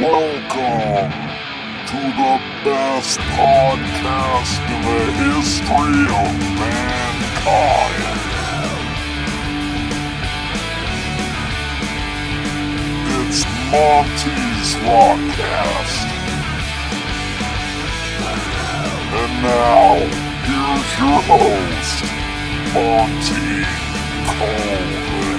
Welcome to the best podcast in the history of mankind. It's Monty's Rockcast. And now, here's your host, Monty Colvin.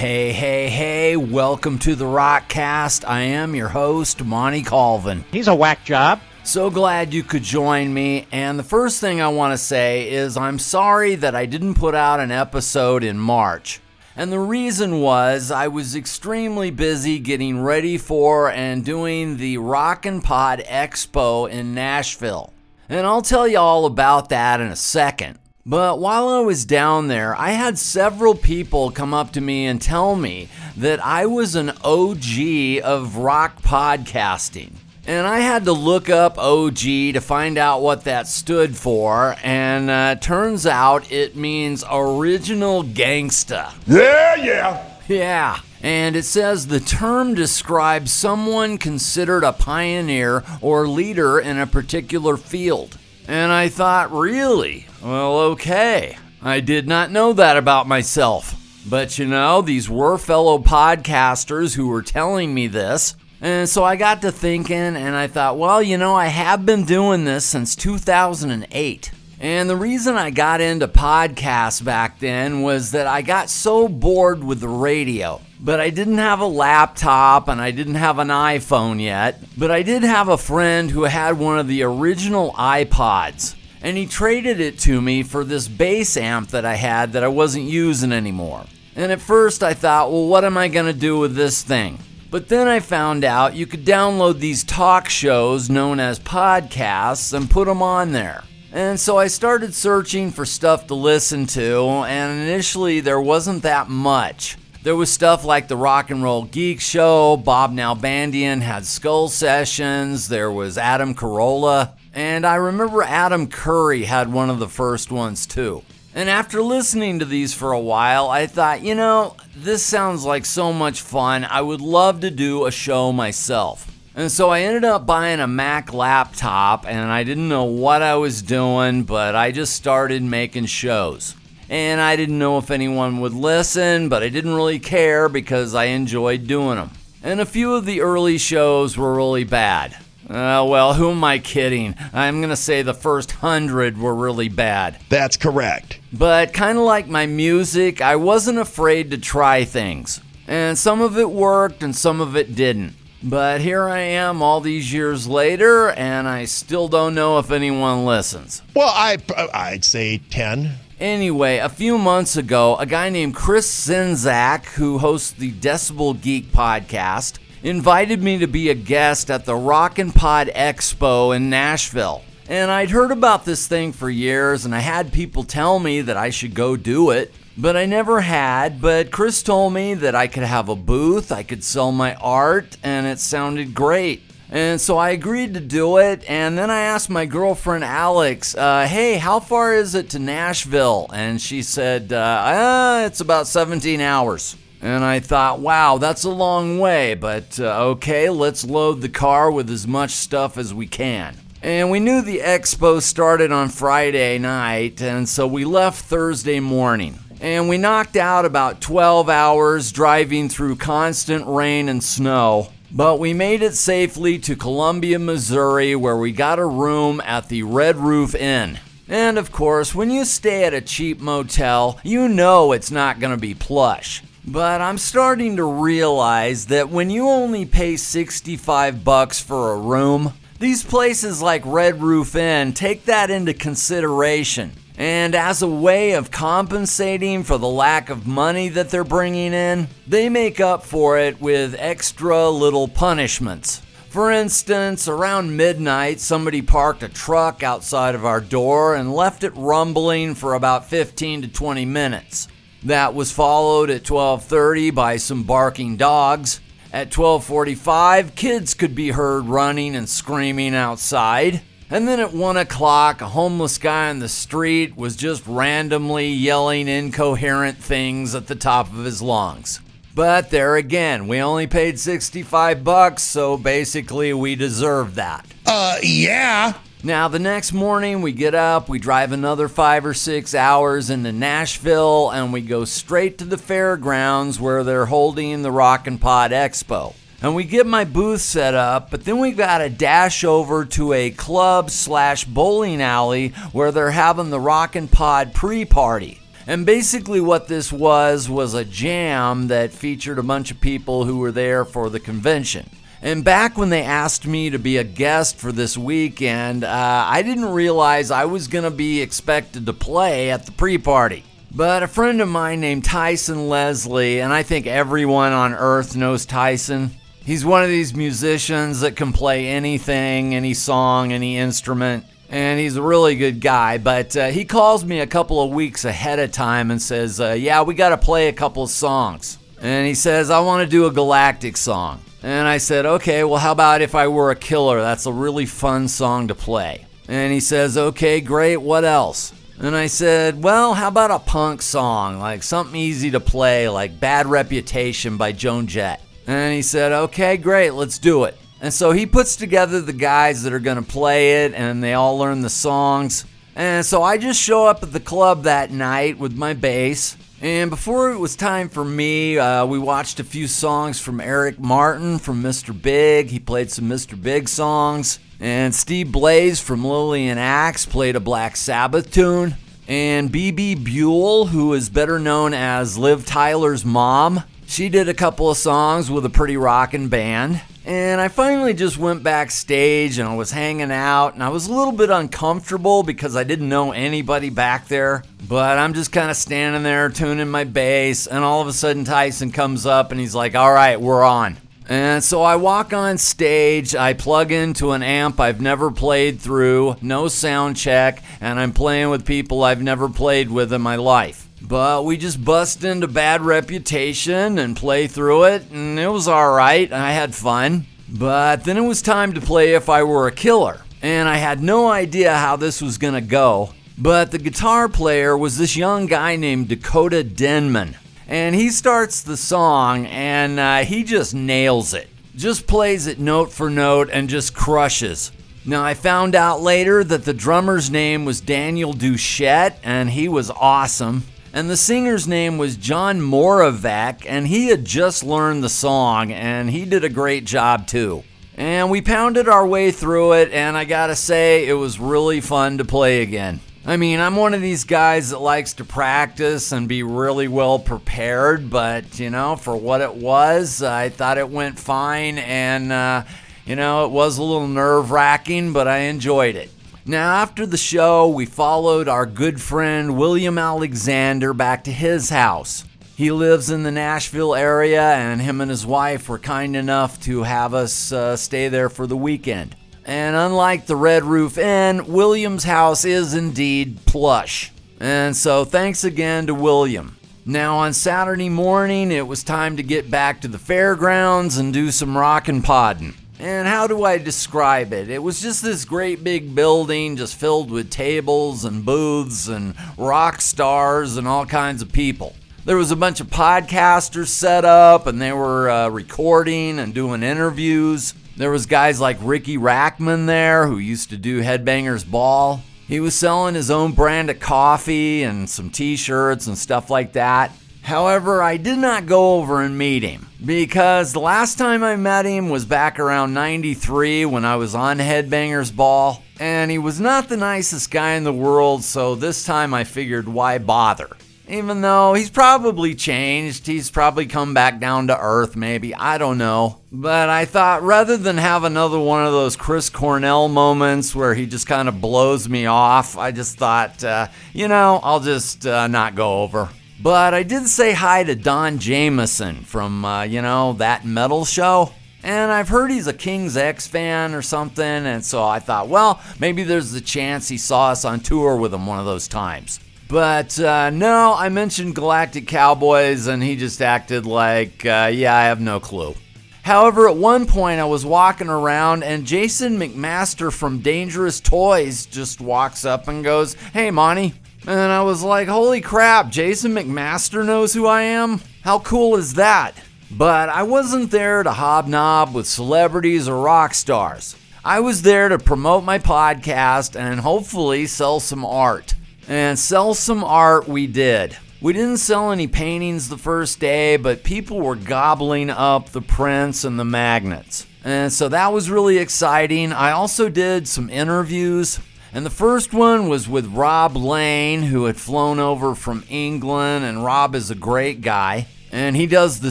Hey, hey, hey, welcome to the Rockcast. I am your host, Monty Colvin. He's a whack job. So glad you could join me. And the first thing I want to say is I'm sorry that I didn't put out an episode in March. And the reason was I was extremely busy getting ready for and doing the Rocknpod Expo in Nashville. And I'll tell you all about that in a second. But while I was down there, I had several people come up to me and tell me that I was an OG of rock podcasting. And I had to look up OG to find out what that stood for, and uh, turns out it means original gangsta. Yeah, yeah. Yeah. And it says the term describes someone considered a pioneer or leader in a particular field. And I thought, really? Well, okay. I did not know that about myself. But you know, these were fellow podcasters who were telling me this. And so I got to thinking and I thought, well, you know, I have been doing this since 2008. And the reason I got into podcasts back then was that I got so bored with the radio. But I didn't have a laptop and I didn't have an iPhone yet. But I did have a friend who had one of the original iPods. And he traded it to me for this bass amp that I had that I wasn't using anymore. And at first I thought, well, what am I going to do with this thing? But then I found out you could download these talk shows known as podcasts and put them on there. And so I started searching for stuff to listen to, and initially there wasn't that much. There was stuff like the Rock and Roll Geek Show, Bob Nalbandian had Skull Sessions, there was Adam Carolla, and I remember Adam Curry had one of the first ones too. And after listening to these for a while, I thought, you know, this sounds like so much fun. I would love to do a show myself. And so I ended up buying a Mac laptop, and I didn't know what I was doing, but I just started making shows. And I didn't know if anyone would listen, but I didn't really care because I enjoyed doing them. And a few of the early shows were really bad. Uh, well, who am I kidding? I'm gonna say the first hundred were really bad. That's correct. But kind of like my music, I wasn't afraid to try things. And some of it worked and some of it didn't. But here I am all these years later, and I still don't know if anyone listens. Well, I I'd say 10. Anyway, a few months ago, a guy named Chris Czynszak, who hosts the Decibel Geek podcast, invited me to be a guest at the Rocknpod Expo in Nashville. And I'd heard about this thing for years, and I had people tell me that I should go do it. But I never had. But Chris told me that I could have a booth, I could sell my art, and it sounded great. And so I agreed to do it. And then I asked my girlfriend Alex, uh, hey, how far is it to Nashville? And she said, uh, uh, it's about 17 hours. And I thought, wow, that's a long way, but uh, okay, let's load the car with as much stuff as we can. And we knew the expo started on Friday night, and so we left Thursday morning. And we knocked out about 12 hours driving through constant rain and snow. But we made it safely to Columbia, Missouri, where we got a room at the Red Roof Inn. And of course, when you stay at a cheap motel, you know it's not going to be plush. But I'm starting to realize that when you only pay 65 bucks for a room, these places like Red Roof Inn take that into consideration. And as a way of compensating for the lack of money that they're bringing in, they make up for it with extra little punishments. For instance, around midnight, somebody parked a truck outside of our door and left it rumbling for about 15 to 20 minutes. That was followed at 12:30 by some barking dogs. At 12:45, kids could be heard running and screaming outside. And then at 1 o'clock, a homeless guy on the street was just randomly yelling incoherent things at the top of his lungs. But there again, we only paid 65 bucks, so basically we deserved that. Uh, yeah. Now, the next morning, we get up, we drive another five or six hours into Nashville, and we go straight to the fairgrounds where they're holding the Rocknpod Expo. And we get my booth set up, but then we got to dash over to a club slash bowling alley where they're having the Rocknpod pre party. And basically, what this was was a jam that featured a bunch of people who were there for the convention. And back when they asked me to be a guest for this weekend, uh, I didn't realize I was going to be expected to play at the pre party. But a friend of mine named Tyson Leslie, and I think everyone on earth knows Tyson. He's one of these musicians that can play anything, any song, any instrument and he's a really good guy. But uh, he calls me a couple of weeks ahead of time and says, uh, Yeah, we got to play a couple of songs. And he says, I want to do a galactic song. And I said, Okay, well, how about if I were a killer? That's a really fun song to play. And he says, Okay, great, what else? And I said, Well, how about a punk song? Like something easy to play, like Bad Reputation by Joan Jett. And he said, Okay, great, let's do it. And so he puts together the guys that are going to play it, and they all learn the songs. And so I just show up at the club that night with my bass. And before it was time for me, uh, we watched a few songs from Eric Martin from Mr. Big. He played some Mr. Big songs. And Steve Blaze from Lillian Axe played a Black Sabbath tune. And Bebe Buell, who is better known as Liv Tyler's mom, she did a couple of songs with a pretty rockin' band. And I finally just went backstage and I was hanging out and I was a little bit uncomfortable because I didn't know anybody back there. But I'm just kind of standing there tuning my bass and all of a sudden Tyson comes up and he's like, All right, we're on. And so I walk on stage, I plug into an amp I've never played through, no sound check, and I'm playing with people I've never played with in my life. But we just bust into bad reputation and play through it, and it was alright. I had fun. But then it was time to play If I Were a Killer, and I had no idea how this was gonna go. But the guitar player was this young guy named Dakota Denman. And he starts the song and uh, he just nails it. Just plays it note for note and just crushes. Now, I found out later that the drummer's name was Daniel Duchette and he was awesome. And the singer's name was John Moravec, and he had just learned the song, and he did a great job too. And we pounded our way through it, and I gotta say, it was really fun to play again. I mean, I'm one of these guys that likes to practice and be really well prepared, but you know, for what it was, I thought it went fine, and uh, you know, it was a little nerve wracking, but I enjoyed it. Now, after the show, we followed our good friend William Alexander back to his house. He lives in the Nashville area, and him and his wife were kind enough to have us uh, stay there for the weekend. And unlike the Red Roof Inn, William's house is indeed plush. And so, thanks again to William. Now, on Saturday morning, it was time to get back to the fairgrounds and do some rockin' podding. And how do I describe it? It was just this great big building just filled with tables and booths and rock stars and all kinds of people. There was a bunch of podcasters set up and they were uh, recording and doing interviews. There was guys like Riki Rachtman there who used to do Headbangers Ball. He was selling his own brand of coffee and some t-shirts and stuff like that. However, I did not go over and meet him because the last time I met him was back around 93 when I was on Headbangers Ball, and he was not the nicest guy in the world, so this time I figured why bother? Even though he's probably changed, he's probably come back down to earth, maybe, I don't know. But I thought rather than have another one of those Chris Cornell moments where he just kind of blows me off, I just thought, uh, you know, I'll just uh, not go over. But I did say hi to Don Jamieson from, uh, you know, that metal show. And I've heard he's a King's X fan or something, and so I thought, well, maybe there's a chance he saw us on tour with him one of those times. But uh, no, I mentioned Galactic Cowboys, and he just acted like, uh, yeah, I have no clue. However, at one point I was walking around and Jason McMaster from Dangerous Toys just walks up and goes, Hey, Monty. And I was like, Holy crap, Jason McMaster knows who I am? How cool is that? But I wasn't there to hobnob with celebrities or rock stars. I was there to promote my podcast and hopefully sell some art. And sell some art we did. We didn't sell any paintings the first day, but people were gobbling up the prints and the magnets. And so that was really exciting. I also did some interviews. And the first one was with Rob Lane, who had flown over from England. And Rob is a great guy. And he does the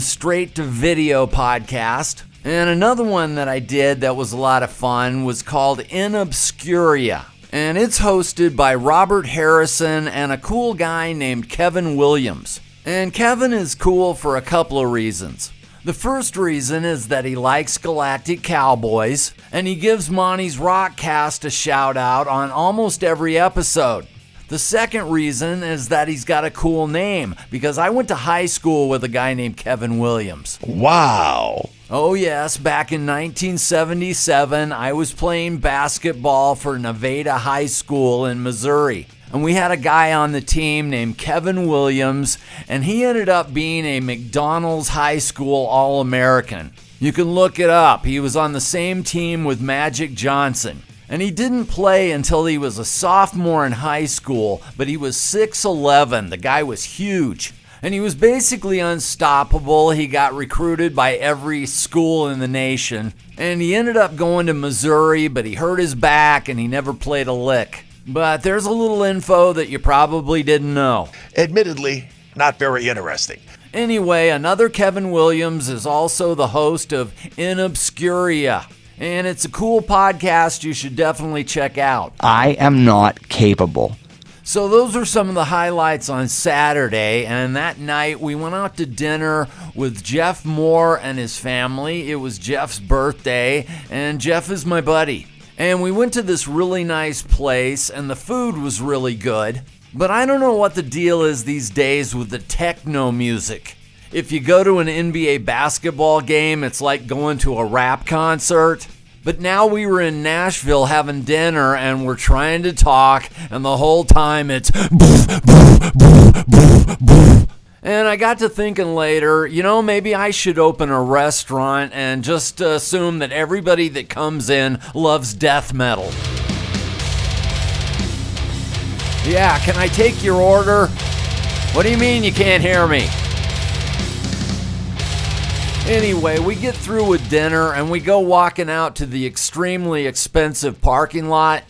Straight to Video podcast. And another one that I did that was a lot of fun was called In Obscuria and it's hosted by Robert Harrison and a cool guy named Kevin Williams. And Kevin is cool for a couple of reasons. The first reason is that he likes Galactic Cowboys, and he gives Monty's Rockcast a shout out on almost every episode. The second reason is that he's got a cool name, because I went to high school with a guy named Kevin Williams. Wow. Oh, yes, back in 1977, I was playing basketball for Nevada High School in Missouri. And we had a guy on the team named Kevin Williams, and he ended up being a McDonald's High School All American. You can look it up. He was on the same team with Magic Johnson. And he didn't play until he was a sophomore in high school, but he was 6'11. The guy was huge and he was basically unstoppable. He got recruited by every school in the nation, and he ended up going to Missouri, but he hurt his back and he never played a lick. But there's a little info that you probably didn't know. Admittedly, not very interesting. Anyway, another Kevin Williams is also the host of In Obscuria. And it's a cool podcast you should definitely check out. I am not capable so, those are some of the highlights on Saturday. And that night, we went out to dinner with Jeff Moore and his family. It was Jeff's birthday, and Jeff is my buddy. And we went to this really nice place, and the food was really good. But I don't know what the deal is these days with the techno music. If you go to an NBA basketball game, it's like going to a rap concert. But now we were in Nashville having dinner and we're trying to talk, and the whole time it's. And I got to thinking later, you know, maybe I should open a restaurant and just assume that everybody that comes in loves death metal. Yeah, can I take your order? What do you mean you can't hear me? Anyway, we get through with dinner and we go walking out to the extremely expensive parking lot.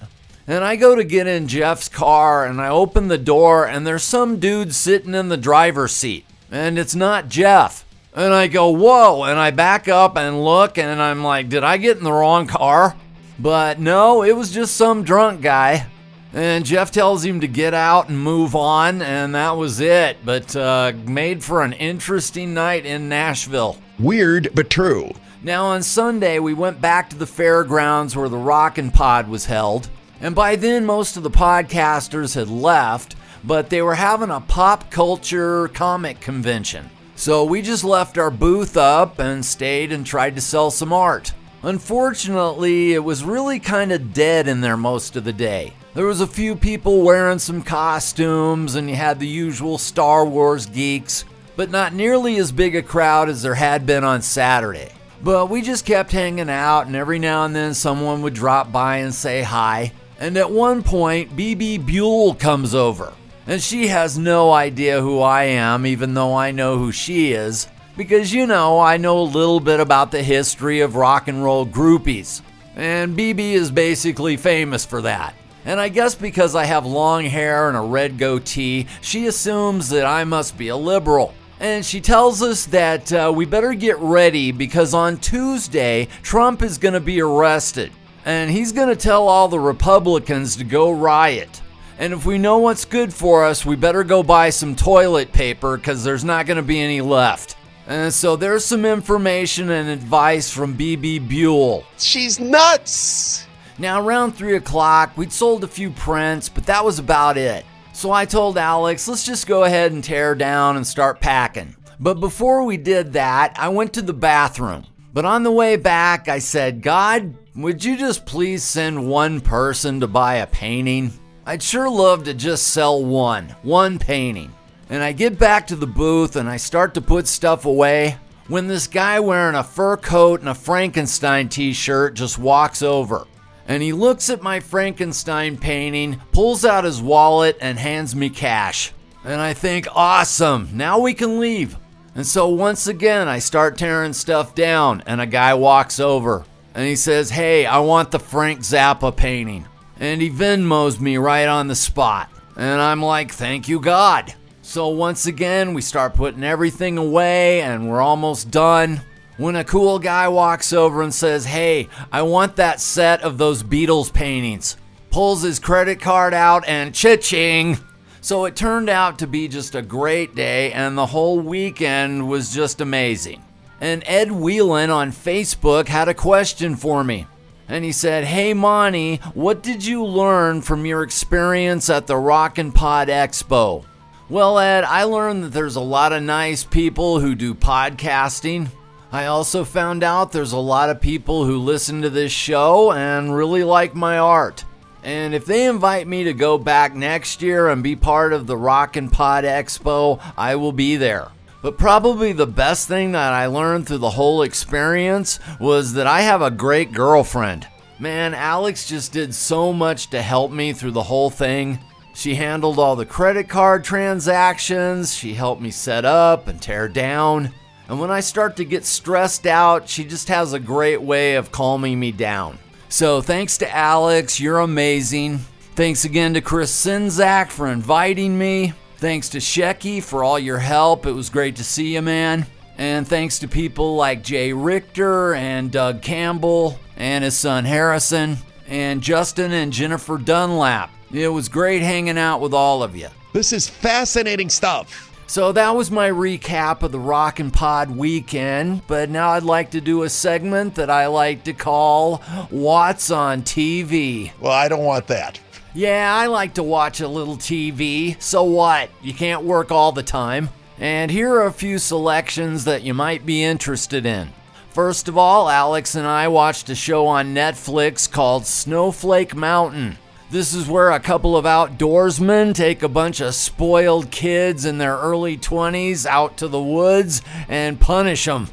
And I go to get in Jeff's car and I open the door and there's some dude sitting in the driver's seat. And it's not Jeff. And I go, whoa. And I back up and look and I'm like, did I get in the wrong car? But no, it was just some drunk guy. And Jeff tells him to get out and move on, and that was it. But uh, made for an interesting night in Nashville. Weird, but true. Now, on Sunday, we went back to the fairgrounds where the Rocknpod was held. And by then, most of the podcasters had left, but they were having a pop culture comic convention. So we just left our booth up and stayed and tried to sell some art. Unfortunately, it was really kind of dead in there most of the day. There was a few people wearing some costumes, and you had the usual Star Wars geeks, but not nearly as big a crowd as there had been on Saturday. But we just kept hanging out, and every now and then someone would drop by and say hi. And at one point, Bebe Buell comes over, and she has no idea who I am, even though I know who she is, because you know, I know a little bit about the history of rock and roll groupies. And Bebe is basically famous for that. And I guess because I have long hair and a red goatee, she assumes that I must be a liberal. And she tells us that uh, we better get ready because on Tuesday, Trump is going to be arrested. And he's going to tell all the Republicans to go riot. And if we know what's good for us, we better go buy some toilet paper because there's not going to be any left. And so there's some information and advice from Bebe Buell. She's nuts! Now, around 3 o'clock, we'd sold a few prints, but that was about it. So I told Alex, let's just go ahead and tear down and start packing. But before we did that, I went to the bathroom. But on the way back, I said, God, would you just please send one person to buy a painting? I'd sure love to just sell one, one painting. And I get back to the booth and I start to put stuff away when this guy wearing a fur coat and a Frankenstein t shirt just walks over. And he looks at my Frankenstein painting, pulls out his wallet, and hands me cash. And I think, awesome, now we can leave. And so once again, I start tearing stuff down, and a guy walks over and he says, Hey, I want the Frank Zappa painting. And he Venmos me right on the spot. And I'm like, Thank you, God. So once again, we start putting everything away, and we're almost done. When a cool guy walks over and says, Hey, I want that set of those Beatles paintings, pulls his credit card out, and cha-ching! So it turned out to be just a great day, and the whole weekend was just amazing. And Ed Whelan on Facebook had a question for me. And he said, Hey Monty, what did you learn from your experience at the Rocknpod Expo? Well, Ed, I learned that there's a lot of nice people who do podcasting. I also found out there's a lot of people who listen to this show and really like my art. And if they invite me to go back next year and be part of the Rocknpod Expo, I will be there. But probably the best thing that I learned through the whole experience was that I have a great girlfriend. Man, Alex just did so much to help me through the whole thing. She handled all the credit card transactions, she helped me set up and tear down. And when I start to get stressed out, she just has a great way of calming me down. So thanks to Alex, you're amazing. Thanks again to Chris Czynszak for inviting me. Thanks to Shecky for all your help. It was great to see you, man. And thanks to people like Jay Richter and Doug Campbell and his son Harrison and Justin and Jennifer Dunlap. It was great hanging out with all of you. This is fascinating stuff. So that was my recap of the Rocknpod weekend, but now I'd like to do a segment that I like to call What's on TV. Well, I don't want that. Yeah, I like to watch a little TV. So what? You can't work all the time. And here are a few selections that you might be interested in. First of all, Alex and I watched a show on Netflix called Snowflake Mountain. This is where a couple of outdoorsmen take a bunch of spoiled kids in their early 20s out to the woods and punish them.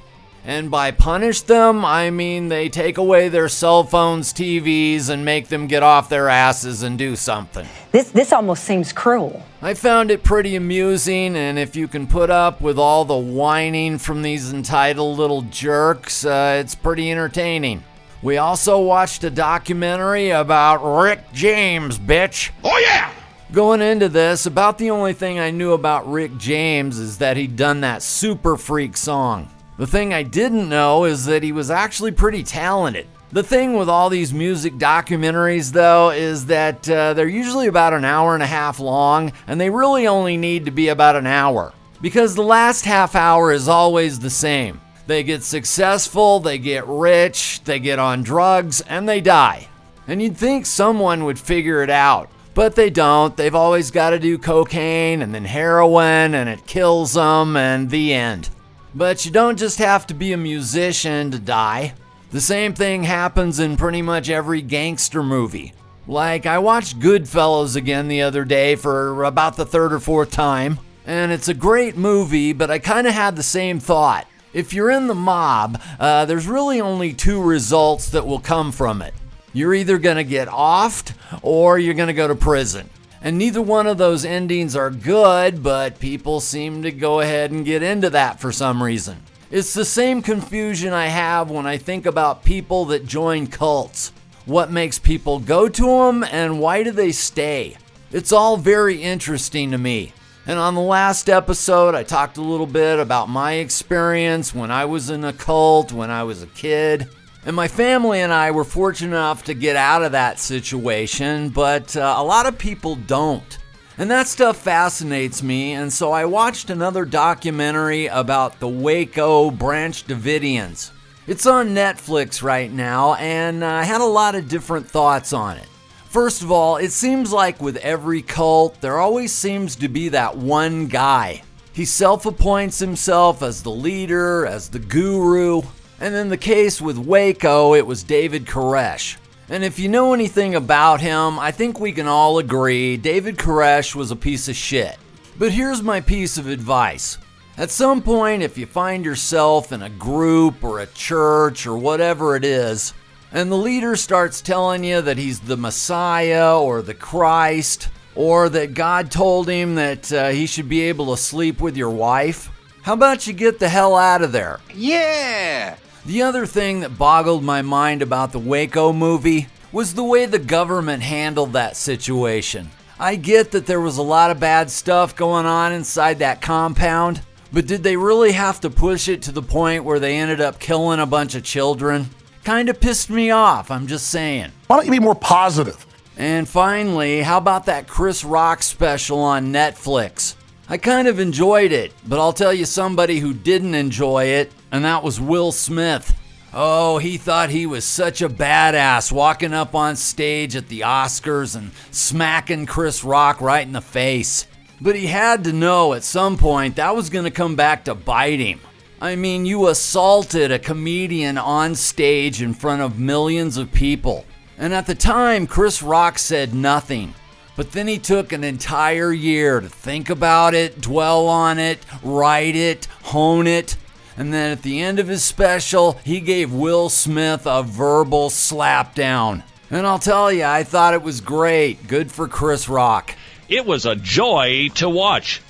And by punish them, I mean they take away their cell phones, TVs, and make them get off their asses and do something. This this almost seems cruel. I found it pretty amusing, and if you can put up with all the whining from these entitled little jerks, uh, it's pretty entertaining. We also watched a documentary about Rick James, bitch. Oh, yeah! Going into this, about the only thing I knew about Rick James is that he'd done that Super Freak song. The thing I didn't know is that he was actually pretty talented. The thing with all these music documentaries, though, is that uh, they're usually about an hour and a half long, and they really only need to be about an hour. Because the last half hour is always the same. They get successful, they get rich, they get on drugs, and they die. And you'd think someone would figure it out. But they don't. They've always got to do cocaine and then heroin, and it kills them, and the end. But you don't just have to be a musician to die. The same thing happens in pretty much every gangster movie. Like, I watched Goodfellas again the other day for about the third or fourth time, and it's a great movie, but I kind of had the same thought. If you're in the mob, uh, there's really only two results that will come from it. You're either going to get offed or you're going to go to prison. And neither one of those endings are good, but people seem to go ahead and get into that for some reason. It's the same confusion I have when I think about people that join cults. What makes people go to them and why do they stay? It's all very interesting to me. And on the last episode, I talked a little bit about my experience when I was in a cult, when I was a kid. And my family and I were fortunate enough to get out of that situation, but uh, a lot of people don't. And that stuff fascinates me, and so I watched another documentary about the Waco Branch Davidians. It's on Netflix right now, and I had a lot of different thoughts on it. First of all, it seems like with every cult, there always seems to be that one guy. He self appoints himself as the leader, as the guru, And in the case with Waco, it was David Koresh. And if you know anything about him, I think we can all agree David Koresh was a piece of shit. But here's my piece of advice. At some point, if you find yourself in a group or a church or whatever it is, and the leader starts telling you that he's the Messiah or the Christ, or that God told him that uh, he should be able to sleep with your wife, how about you get the hell out of there? Yeah! The other thing that boggled my mind about the Waco movie was the way the government handled that situation. I get that there was a lot of bad stuff going on inside that compound, but did they really have to push it to the point where they ended up killing a bunch of children? Kinda pissed me off, I'm just saying. Why don't you be more positive? And finally, how about that Chris Rock special on Netflix? I kind of enjoyed it, but I'll tell you somebody who didn't enjoy it, and that was Will Smith. Oh, he thought he was such a badass walking up on stage at the Oscars and smacking Chris Rock right in the face. But he had to know at some point that was going to come back to bite him. I mean, you assaulted a comedian on stage in front of millions of people. And at the time, Chris Rock said nothing. But then he took an entire year to think about it, dwell on it, write it, hone it. And then at the end of his special, he gave Will Smith a verbal slapdown. And I'll tell you, I thought it was great. Good for Chris Rock. It was a joy to watch.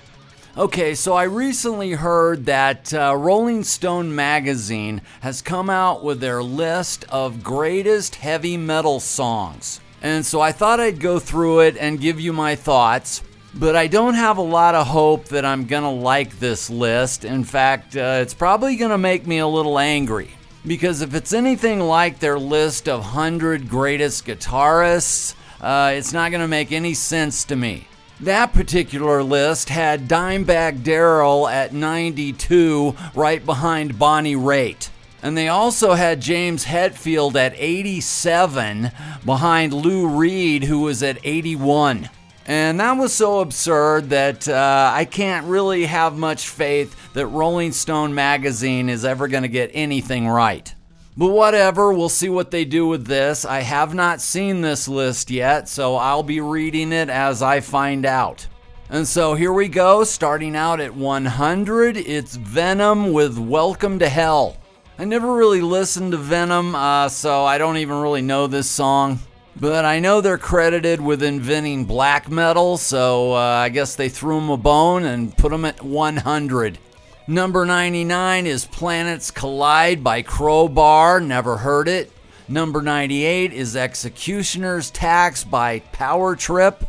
Okay, so I recently heard that uh, Rolling Stone magazine has come out with their list of greatest heavy metal songs. And so I thought I'd go through it and give you my thoughts. But I don't have a lot of hope that I'm gonna like this list. In fact, uh, it's probably gonna make me a little angry. Because if it's anything like their list of 100 greatest guitarists, uh, it's not gonna make any sense to me. That particular list had Dimebag Darrell at 92, right behind Bonnie Raitt. And they also had James Hetfield at 87, behind Lou Reed, who was at 81. And that was so absurd that uh, I can't really have much faith that Rolling Stone magazine is ever going to get anything right. But whatever, we'll see what they do with this. I have not seen this list yet, so I'll be reading it as I find out. And so here we go, starting out at 100, it's Venom with Welcome to Hell. I never really listened to Venom, uh, so I don't even really know this song. But I know they're credited with inventing black metal, so uh, I guess they threw them a bone and put them at 100. Number 99 is Planets Collide by Crowbar, never heard it. Number 98 is Executioner's Tax by Power Trip,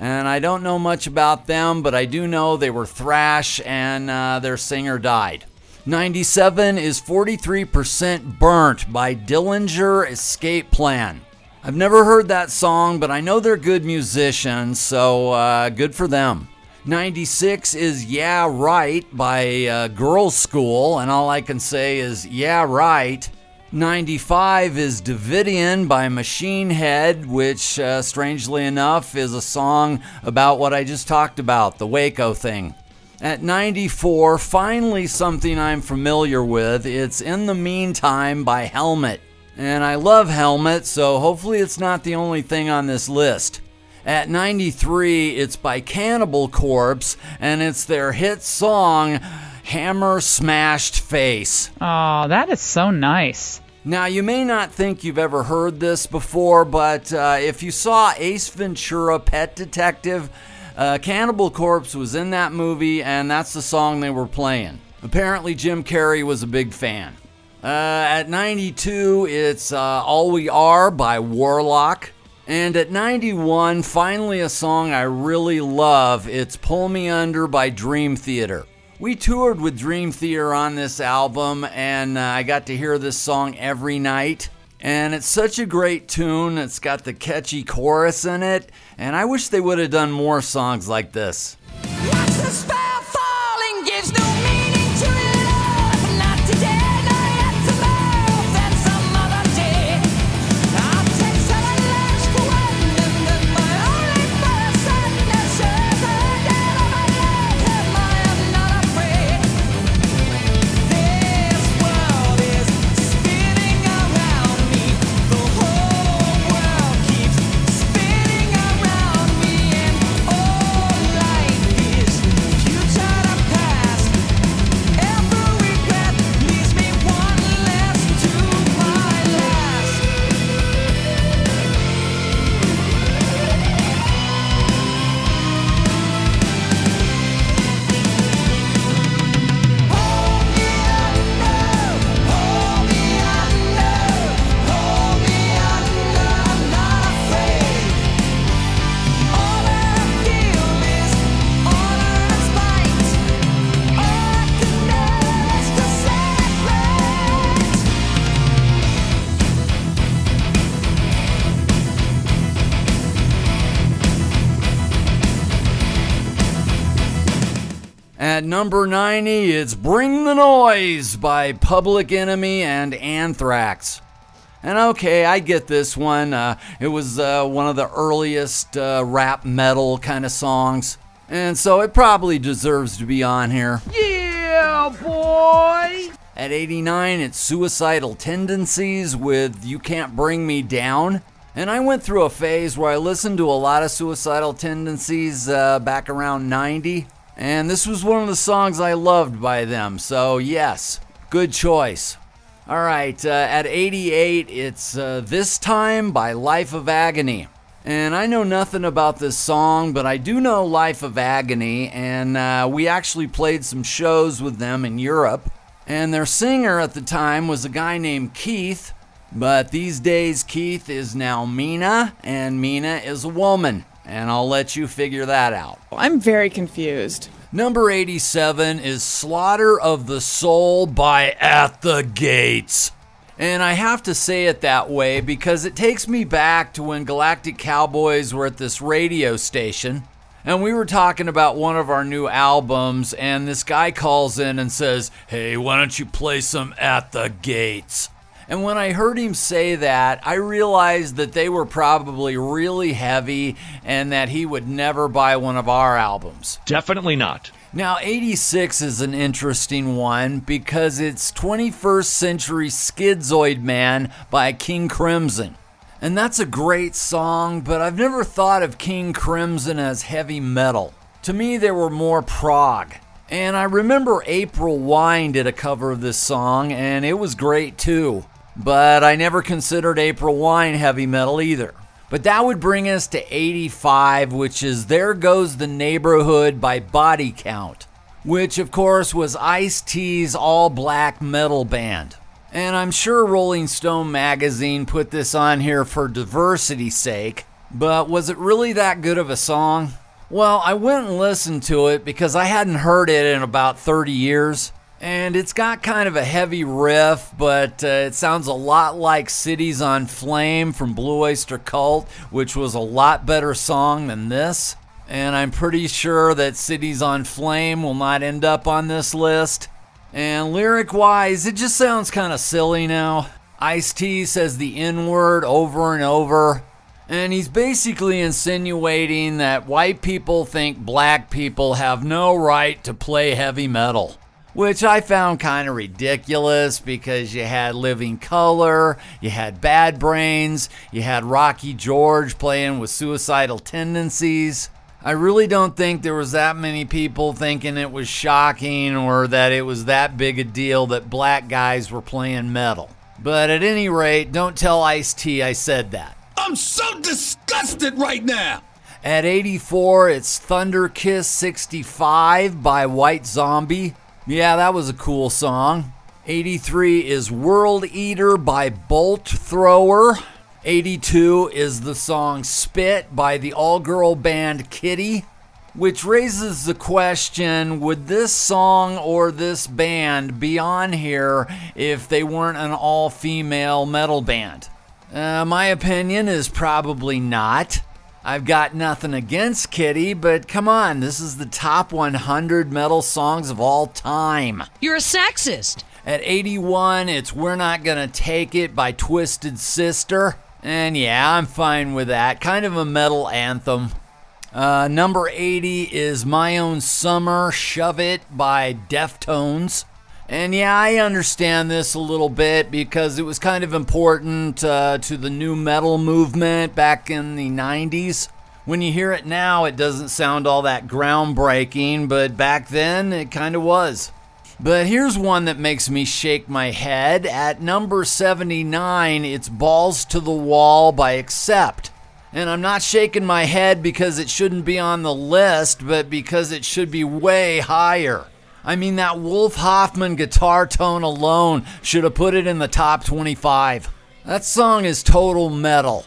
and I don't know much about them, but I do know they were thrash and uh, their singer died. 97 is 43% Burnt by Dillinger Escape Plan. I've never heard that song, but I know they're good musicians, so uh, good for them. 96 is Yeah Right by uh, Girlschool, and all I can say is Yeah Right. 95 is Davidian by Machine Head, which, uh, strangely enough, is a song about what I just talked about the Waco thing. At 94, finally something I'm familiar with. It's In the Meantime by Helmet. And I love Helmet, so hopefully it's not the only thing on this list. At 93, it's by Cannibal Corpse, and it's their hit song, Hammer Smashed Face. Oh, that is so nice. Now, you may not think you've ever heard this before, but uh, if you saw Ace Ventura Pet Detective, uh, Cannibal Corpse was in that movie, and that's the song they were playing. Apparently, Jim Carrey was a big fan. Uh, at 92, it's uh, All We Are by Warlock. And at 91, finally a song I really love. It's Pull Me Under by Dream Theater. We toured with Dream Theater on this album, and uh, I got to hear this song every night. And it's such a great tune. It's got the catchy chorus in it, and I wish they would have done more songs like this. Number 90, it's Bring the Noise by Public Enemy and Anthrax. And okay, I get this one. Uh, it was uh, one of the earliest uh, rap metal kind of songs. And so it probably deserves to be on here. Yeah, boy! At 89, it's Suicidal Tendencies with You Can't Bring Me Down. And I went through a phase where I listened to a lot of Suicidal Tendencies uh, back around 90. And this was one of the songs I loved by them. So, yes, good choice. All right, uh, at 88, it's uh, This Time by Life of Agony. And I know nothing about this song, but I do know Life of Agony, and uh, we actually played some shows with them in Europe. And their singer at the time was a guy named Keith, but these days Keith is now Mina, and Mina is a woman. And I'll let you figure that out. I'm very confused. Number 87 is Slaughter of the Soul by At the Gates. And I have to say it that way because it takes me back to when Galactic Cowboys were at this radio station. And we were talking about one of our new albums, and this guy calls in and says, Hey, why don't you play some At the Gates? And when I heard him say that, I realized that they were probably really heavy and that he would never buy one of our albums. Definitely not. Now, 86 is an interesting one because it's 21st Century Schizoid Man by King Crimson. And that's a great song, but I've never thought of King Crimson as heavy metal. To me, they were more prog. And I remember April Wine did a cover of this song, and it was great too. But I never considered April Wine heavy metal either. But that would bring us to 85, which is There Goes the Neighborhood by Body Count, which of course was Ice T's all black metal band. And I'm sure Rolling Stone magazine put this on here for diversity's sake, but was it really that good of a song? Well, I went and listened to it because I hadn't heard it in about 30 years. And it's got kind of a heavy riff, but uh, it sounds a lot like Cities on Flame from Blue Oyster Cult, which was a lot better song than this. And I'm pretty sure that Cities on Flame will not end up on this list. And lyric wise, it just sounds kind of silly now. Ice T says the N word over and over. And he's basically insinuating that white people think black people have no right to play heavy metal which I found kind of ridiculous because you had Living Colour, you had Bad Brains, you had Rocky George playing with suicidal tendencies. I really don't think there was that many people thinking it was shocking or that it was that big a deal that black guys were playing metal. But at any rate, don't tell Ice T I said that. I'm so disgusted right now. At 84, it's Thunder Kiss 65 by White Zombie. Yeah, that was a cool song. 83 is World Eater by Bolt Thrower. 82 is the song Spit by the all girl band Kittie, which raises the question would this song or this band be on here if they weren't an all female metal band? Uh, my opinion is probably not. I've got nothing against Kittie, but come on, this is the top 100 metal songs of all time. You're a sexist. At 81, it's We're Not Gonna Take It by Twisted Sister. And yeah, I'm fine with that. Kind of a metal anthem. Uh, number 80 is My Own Summer Shove It by Deftones. And yeah, I understand this a little bit because it was kind of important uh, to the nu metal movement back in the 90s. When you hear it now, it doesn't sound all that groundbreaking, but back then it kind of was. But here's one that makes me shake my head. At number 79, it's Balls to the Wall by Accept. And I'm not shaking my head because it shouldn't be on the list, but because it should be way higher. I mean, that Wolf Hoffmann guitar tone alone should have put it in the top 25. That song is total metal.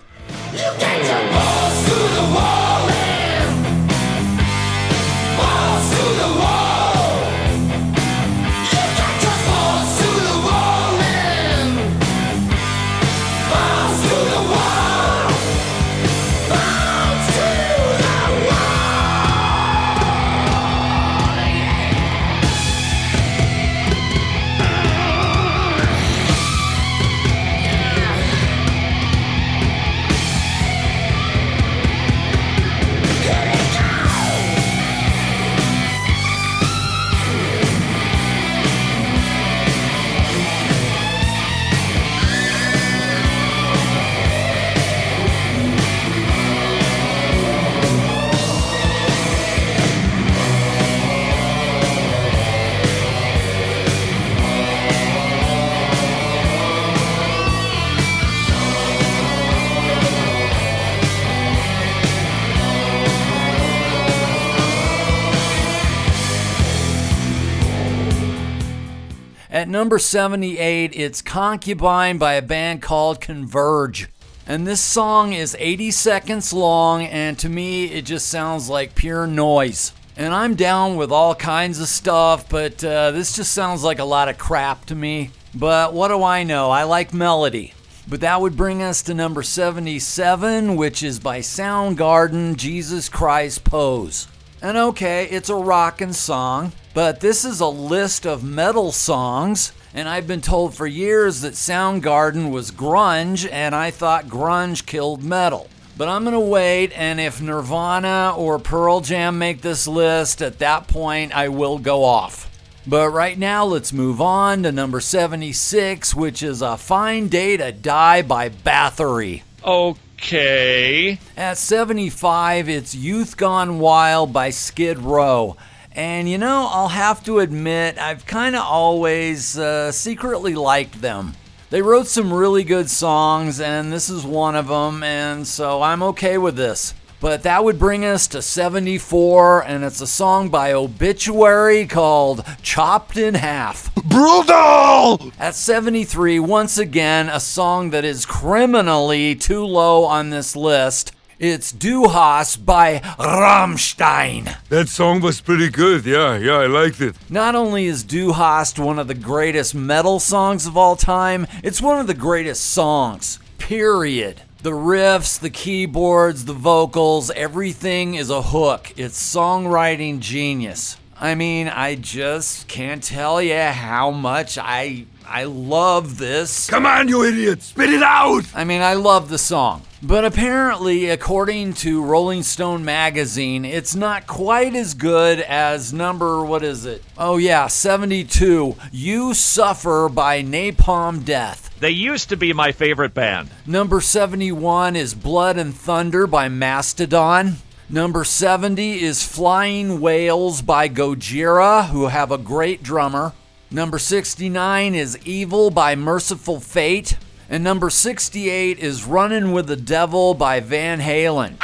At number 78, it's Concubine by a band called Converge. And this song is 80 seconds long, and to me, it just sounds like pure noise. And I'm down with all kinds of stuff, but uh, this just sounds like a lot of crap to me. But what do I know? I like melody. But that would bring us to number 77, which is by Soundgarden Jesus Christ Pose. And okay, it's a rockin' song, but this is a list of metal songs. And I've been told for years that Soundgarden was grunge, and I thought grunge killed metal. But I'm gonna wait, and if Nirvana or Pearl Jam make this list, at that point I will go off. But right now, let's move on to number 76, which is A Fine Day to Die by Bathory. Okay. At 75, it's Youth Gone Wild by Skid Row. And you know, I'll have to admit, I've kind of always uh, secretly liked them. They wrote some really good songs, and this is one of them, and so I'm okay with this. But that would bring us to 74, and it's a song by Obituary called Chopped in Half. Brutal! At 73, once again, a song that is criminally too low on this list. It's Du Hast by Rammstein. That song was pretty good. Yeah, yeah, I liked it. Not only is Du Hast one of the greatest metal songs of all time, it's one of the greatest songs. Period. The riffs, the keyboards, the vocals, everything is a hook. It's songwriting genius. I mean, I just can't tell you how much I I love this. Come on, you idiot! Spit it out! I mean, I love the song. But apparently, according to Rolling Stone magazine, it's not quite as good as number, what is it? Oh, yeah, 72. You Suffer by Napalm Death. They used to be my favorite band. Number 71 is Blood and Thunder by Mastodon. Number 70 is Flying Whales by Gojira, who have a great drummer. Number 69 is Evil by Mercyful Fate. And number 68 is Running with the Devil by Van Halen.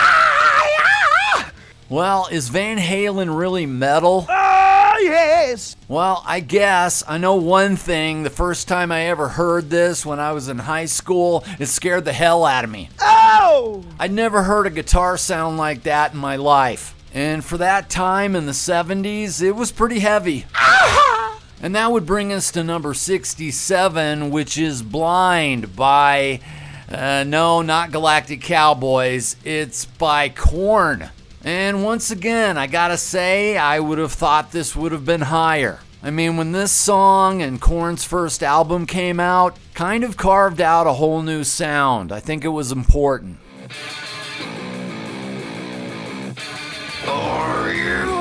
Well, is Van Halen really metal? Ah, yes. Well, I guess I know one thing. The first time I ever heard this when I was in high school, it scared the hell out of me. Oh! I'd never heard a guitar sound like that in my life. And for that time in the 70s, it was pretty heavy. And that would bring us to number 67, which is Blind by, uh, no, not Galactic Cowboys. It's by Korn. And once again, I gotta say, I would have thought this would have been higher. I mean, when this song and Korn's first album came out, kind of carved out a whole new sound. I think it was important. Are you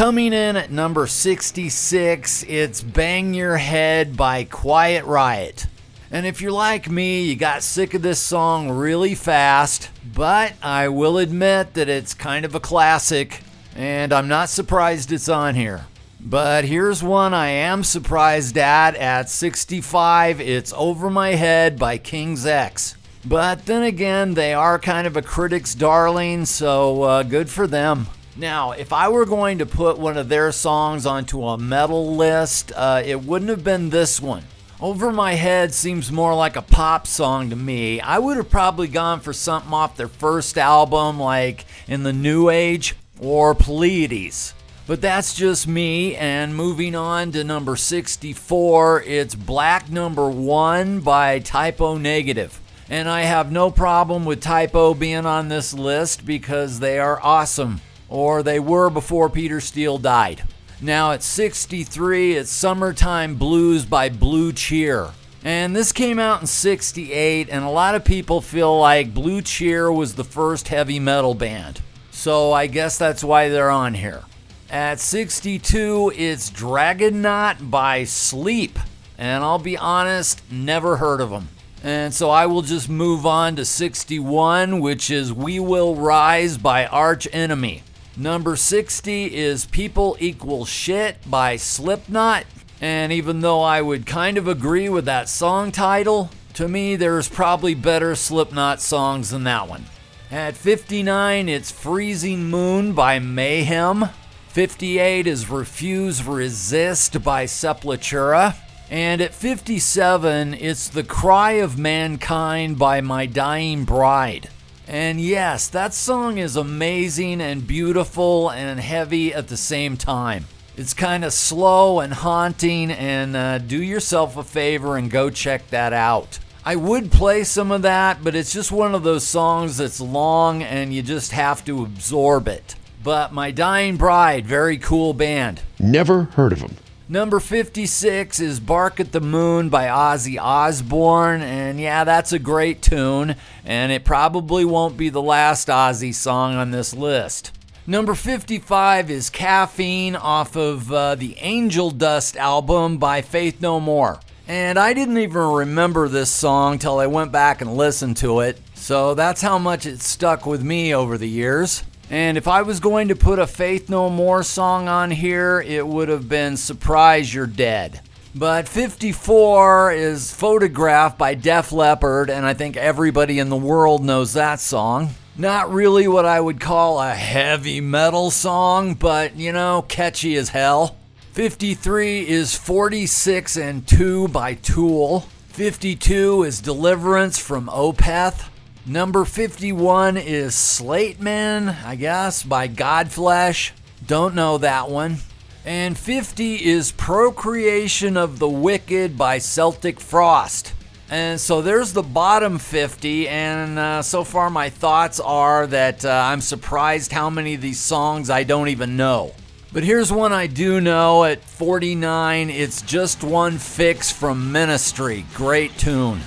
Coming in at number 66, it's Bang Your Head by Quiet Riot. And if you're like me, you got sick of this song really fast, but I will admit that it's kind of a classic, and I'm not surprised it's on here. But here's one I am surprised at at 65 it's Over My Head by King's X. But then again, they are kind of a critic's darling, so uh, good for them. Now, if I were going to put one of their songs onto a metal list, uh, it wouldn't have been this one. Over My Head seems more like a pop song to me. I would have probably gone for something off their first album, like In the New Age or Pleiades. But that's just me, and moving on to number 64, it's Black Number One by Type O Negative. And I have no problem with Typo being on this list because they are awesome, or they were before Peter Steele died. Now at 63, it's Summertime Blues by Blue Cheer. And this came out in 68, and a lot of people feel like Blue Cheer was the first heavy metal band. So I guess that's why they're on here. At 62, it's Dragonaut by Sleep. And I'll be honest, never heard of them. And so I will just move on to 61, which is We Will Rise by Arch Enemy. Number 60 is People Equal Shit by Slipknot. And even though I would kind of agree with that song title, to me there's probably better Slipknot songs than that one. At 59, it's Freezing Moon by Mayhem. 58 is Refuse Resist by Sepultura. And at 57, it's The Cry of Mankind by My Dying Bride. And yes, that song is amazing and beautiful and heavy at the same time. It's kind of slow and haunting, and uh, do yourself a favor and go check that out. I would play some of that, but it's just one of those songs that's long and you just have to absorb it. But My Dying Bride, very cool band. Never heard of him. Number 56 is Bark at the Moon by Ozzy Osbourne. And yeah, that's a great tune. And it probably won't be the last Ozzy song on this list. Number 55 is Caffeine off of uh, the Angel Dust album by Faith No More. And I didn't even remember this song till I went back and listened to it. So that's how much it stuck with me over the years. And if I was going to put a Faith No More song on here, it would have been Surprise You're Dead. But 54 is Photographed by Def Leppard, and I think everybody in the world knows that song. Not really what I would call a heavy metal song, but you know, catchy as hell. 53 is 46 and 2 by Tool. 52 is Deliverance from Opeth. Number 51 is Slate Slateman, I guess, by Godflesh. Don't know that one. And 50 is Procreation of the Wicked by Celtic Frost. And so there's the bottom 50. And uh, so far, my thoughts are that uh, I'm surprised how many of these songs I don't even know. But here's one I do know at 49 it's Just One Fix from Ministry. Great tune.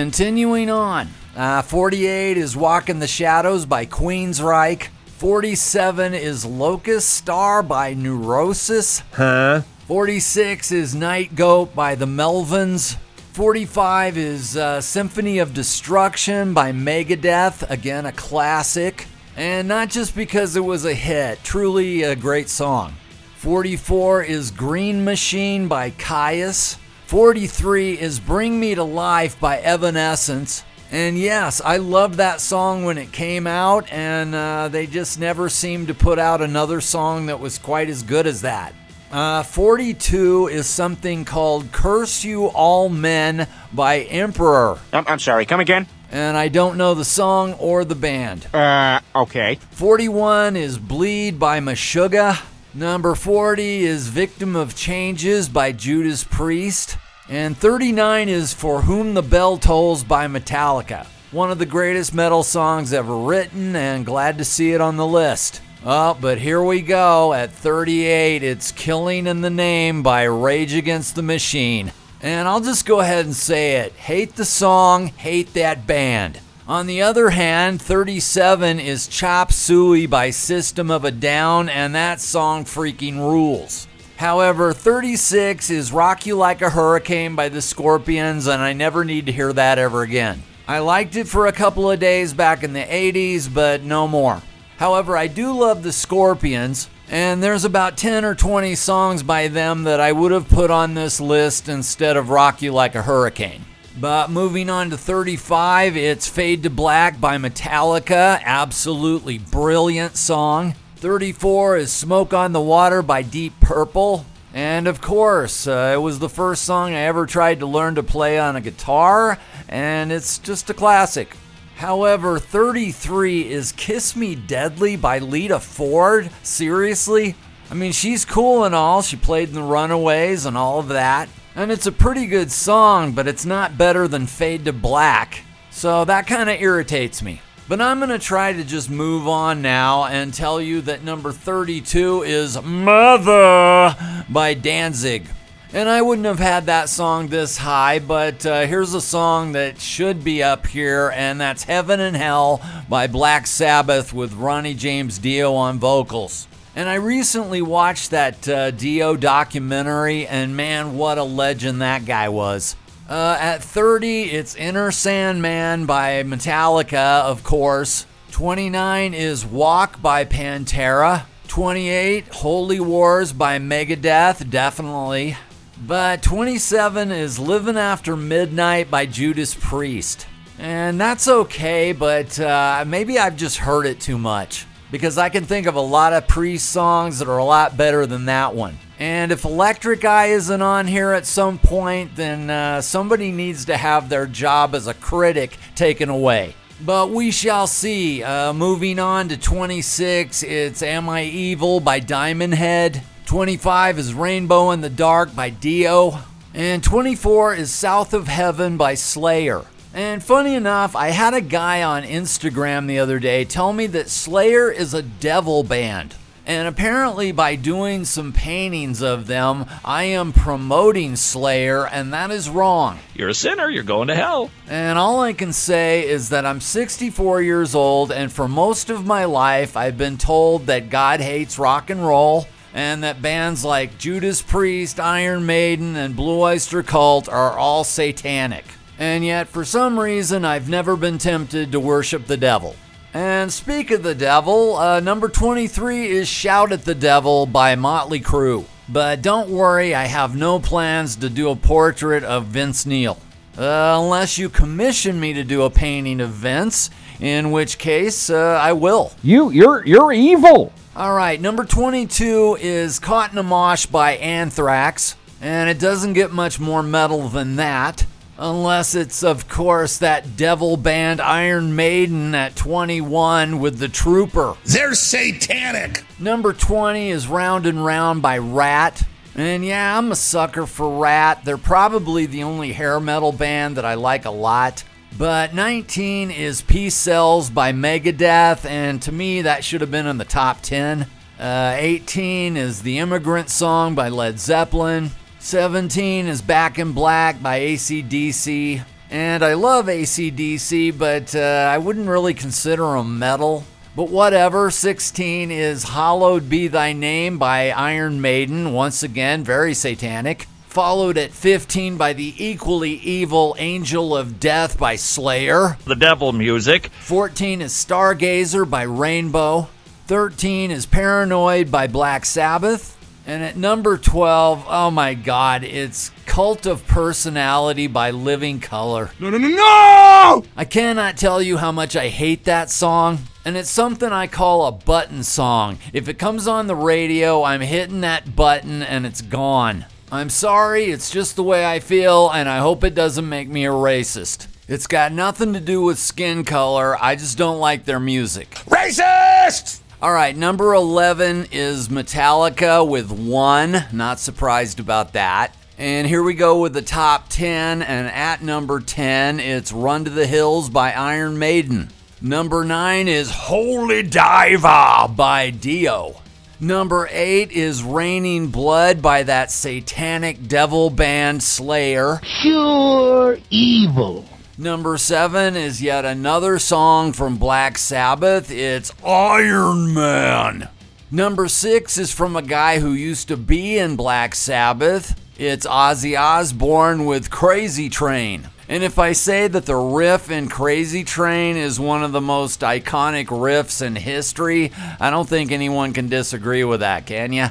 Continuing on, uh, 48 is Walk in the Shadows by Queensryche. 47 is Locust Star by Neurosis. Huh? 46 is Night Goat by the Melvins. 45 is uh, Symphony of Destruction by Megadeth. Again, a classic. And not just because it was a hit, truly a great song. 44 is Green Machine by Kyuss. 43 is Bring Me to Life by Evanescence. And yes, I loved that song when it came out, and uh, they just never seemed to put out another song that was quite as good as that. Uh, 42 is something called Curse You All Men by Emperor. I'm, I'm sorry, come again? And I don't know the song or the band. Uh, okay. 41 is Bleed by Meshuggah. Number 40 is Victim of Changes by Judas Priest. And 39 is For Whom the Bell Tolls by Metallica. One of the greatest metal songs ever written, and glad to see it on the list. Oh, but here we go. At 38, it's Killing in the Name by Rage Against the Machine. And I'll just go ahead and say it hate the song, hate that band. On the other hand, 37 is Chop Suey by System of a Down, and that song freaking rules. However, 36 is Rock You Like a Hurricane by the Scorpions, and I never need to hear that ever again. I liked it for a couple of days back in the 80s, but no more. However, I do love the Scorpions, and there's about 10 or 20 songs by them that I would have put on this list instead of Rock You Like a Hurricane. But moving on to 35, it's Fade to Black by Metallica. Absolutely brilliant song. 34 is Smoke on the Water by Deep Purple. And of course, uh, it was the first song I ever tried to learn to play on a guitar, and it's just a classic. However, 33 is Kiss Me Deadly by Lita Ford. Seriously? I mean, she's cool and all. She played in the Runaways and all of that. And it's a pretty good song, but it's not better than Fade to Black. So that kind of irritates me. But I'm going to try to just move on now and tell you that number 32 is Mother by Danzig. And I wouldn't have had that song this high, but uh, here's a song that should be up here, and that's Heaven and Hell by Black Sabbath with Ronnie James Dio on vocals. And I recently watched that uh, Dio documentary, and man, what a legend that guy was. Uh, at 30, it's Enter Sandman by Metallica, of course. 29 is Walk by Pantera. 28, Holy Wars by Megadeth, definitely. But 27 is Living After Midnight by Judas Priest. And that's okay, but uh, maybe I've just heard it too much. Because I can think of a lot of Priest songs that are a lot better than that one. And if Electric Eye isn't on here at some point, then uh, somebody needs to have their job as a critic taken away. But we shall see. Uh, moving on to 26, it's Am I Evil by Diamond Head. 25 is Rainbow in the Dark by Dio. And 24 is South of Heaven by Slayer. And funny enough, I had a guy on Instagram the other day tell me that Slayer is a devil band. And apparently, by doing some paintings of them, I am promoting Slayer, and that is wrong. You're a sinner. You're going to hell. And all I can say is that I'm 64 years old, and for most of my life, I've been told that God hates rock and roll, and that bands like Judas Priest, Iron Maiden, and Blue Oyster Cult are all satanic. And yet, for some reason, I've never been tempted to worship the devil. And speak of the devil, uh, number 23 is Shout at the Devil by Motley Crue. But don't worry, I have no plans to do a portrait of Vince Neil. Uh, unless you commission me to do a painting of Vince, in which case uh, I will. You, you're, you're evil. All right, number 22 is Caught in a Mosh by Anthrax, and it doesn't get much more metal than that. Unless it's, of course, that devil band Iron Maiden at 21 with the Trooper. They're satanic. Number 20 is Round and Round by Ratt. And yeah, I'm a sucker for Ratt. They're probably the only hair metal band that I like a lot. But 19 is Peace Sells by Megadeth, and to me, that should have been in the top 10. Uh, 18 is The Immigrant Song by Led Zeppelin. 17 is Back in Black by ACDC. And I love ACDC, but uh, I wouldn't really consider them metal. But whatever. 16 is Hallowed Be Thy Name by Iron Maiden. Once again, very satanic. Followed at 15 by the equally evil Angel of Death by Slayer. The devil music. 14 is Stargazer by Rainbow. 13 is Paranoid by Black Sabbath. And at number 12, oh my god, it's Cult of Personality by Living Colour. No, no, no, no! I cannot tell you how much I hate that song. And it's something I call a button song. If it comes on the radio, I'm hitting that button and it's gone. I'm sorry, it's just the way I feel, and I hope it doesn't make me a racist. It's got nothing to do with skin color, I just don't like their music. Racist! All right, number 11 is Metallica with one. Not surprised about that. And here we go with the top 10. And at number 10, it's Run to the Hills by Iron Maiden. Number 9 is Holy Diver by Dio. Number 8 is Raining Blood by that satanic devil band Slayer. Pure evil. Number seven is yet another song from Black Sabbath. It's Iron Man. Number six is from a guy who used to be in Black Sabbath. It's Ozzy Osbourne with Crazy Train. And if I say that the riff in Crazy Train is one of the most iconic riffs in history, I don't think anyone can disagree with that, can ya?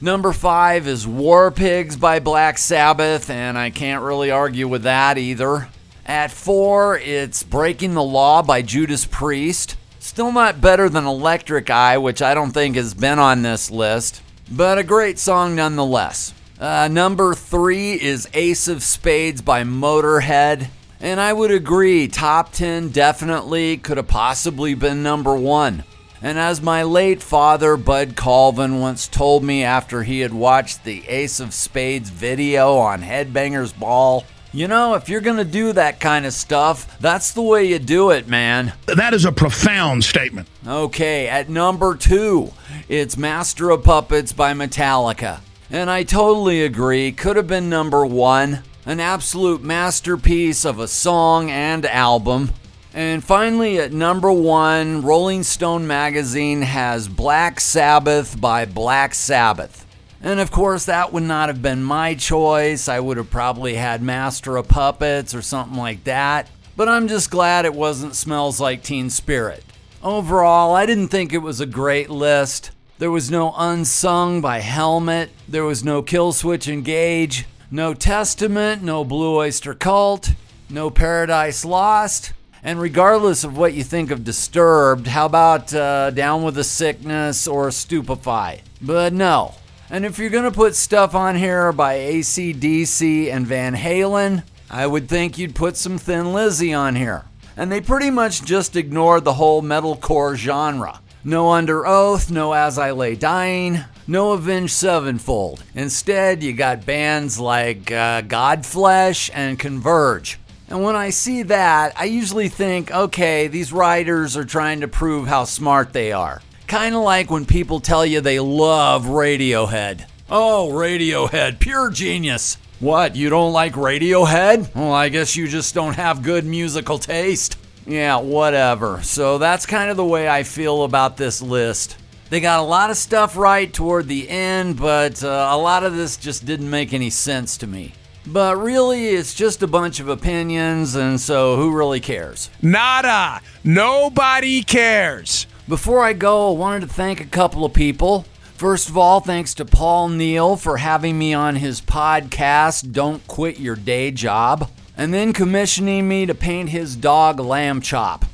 Number five is War Pigs by Black Sabbath, and I can't really argue with that either. At four, it's Breaking the Law by Judas Priest. Still not better than Electric Eye, which I don't think has been on this list, but a great song nonetheless. Uh, number three is Ace of Spades by Motorhead. And I would agree, top 10 definitely could have possibly been number one. And as my late father, Bud Colvin, once told me after he had watched the Ace of Spades video on Headbangers Ball, you know, if you're gonna do that kind of stuff, that's the way you do it, man. That is a profound statement. Okay, at number two, it's Master of Puppets by Metallica. And I totally agree, could have been number one. An absolute masterpiece of a song and album. And finally, at number one, Rolling Stone magazine has Black Sabbath by Black Sabbath. And of course, that would not have been my choice. I would have probably had Master of Puppets or something like that. But I'm just glad it wasn't Smells Like Teen Spirit. Overall, I didn't think it was a great list. There was no Unsung by Helmet, there was no Killswitch Engage, no Testament, no Blue Oyster Cult, no Paradise Lost. And regardless of what you think of Disturbed, how about uh, Down with the Sickness or Stupefy? But no. And if you're going to put stuff on here by ACDC and Van Halen, I would think you'd put some Thin Lizzy on here. And they pretty much just ignored the whole metalcore genre. No Underoath, no As I Lay Dying, no Avenged Sevenfold. Instead, you got bands like uh, Godflesh and Converge. And when I see that, I usually think, okay, these writers are trying to prove how smart they are. Kind of like when people tell you they love Radiohead. Oh, Radiohead, pure genius. What, you don't like Radiohead? Well, I guess you just don't have good musical taste. Yeah, whatever. So that's kind of the way I feel about this list. They got a lot of stuff right toward the end, but uh, a lot of this just didn't make any sense to me. But really, it's just a bunch of opinions, and so who really cares? Nada. Nobody cares. Before I go, I wanted to thank a couple of people. First of all, thanks to Paul Neal for having me on his podcast, Don't Quit Your Day Job, and then commissioning me to paint his dog Lamb Chop.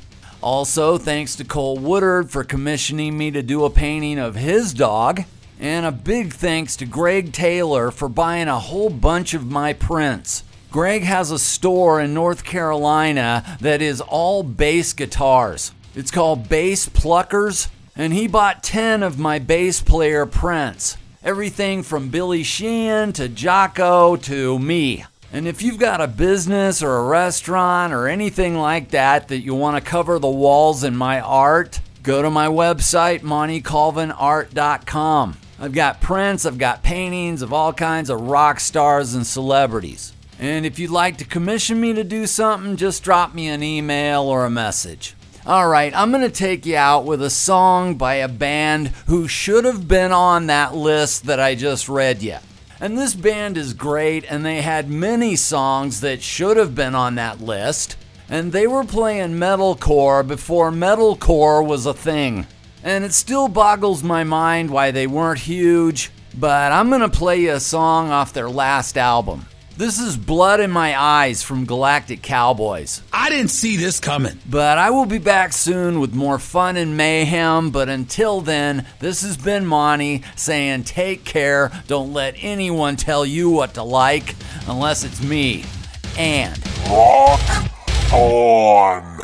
Also, thanks to Cole Woodard for commissioning me to do a painting of his dog. And a big thanks to Greg Taylor for buying a whole bunch of my prints. Greg has a store in North Carolina that is all bass guitars. It's called Bass Pluckers, and he bought 10 of my bass player prints. Everything from Billy Sheehan to Jaco to me. And if you've got a business or a restaurant or anything like that that you want to cover the walls in my art, go to my website, montycolvinart.com. I've got prints, I've got paintings of all kinds of rock stars and celebrities. And if you'd like to commission me to do something, just drop me an email or a message. All right, I'm going to take you out with a song by a band who should have been on that list that I just read you. And this band is great, and they had many songs that should have been on that list. And they were playing metalcore before metalcore was a thing. And it still boggles my mind why they weren't huge, but I'm gonna play you a song off their last album. This is Blood in My Eyes from Galactic Cowboys. I didn't see this coming. But I will be back soon with more fun and mayhem. But until then, this has been Monty saying take care. Don't let anyone tell you what to like unless it's me. And Rock on.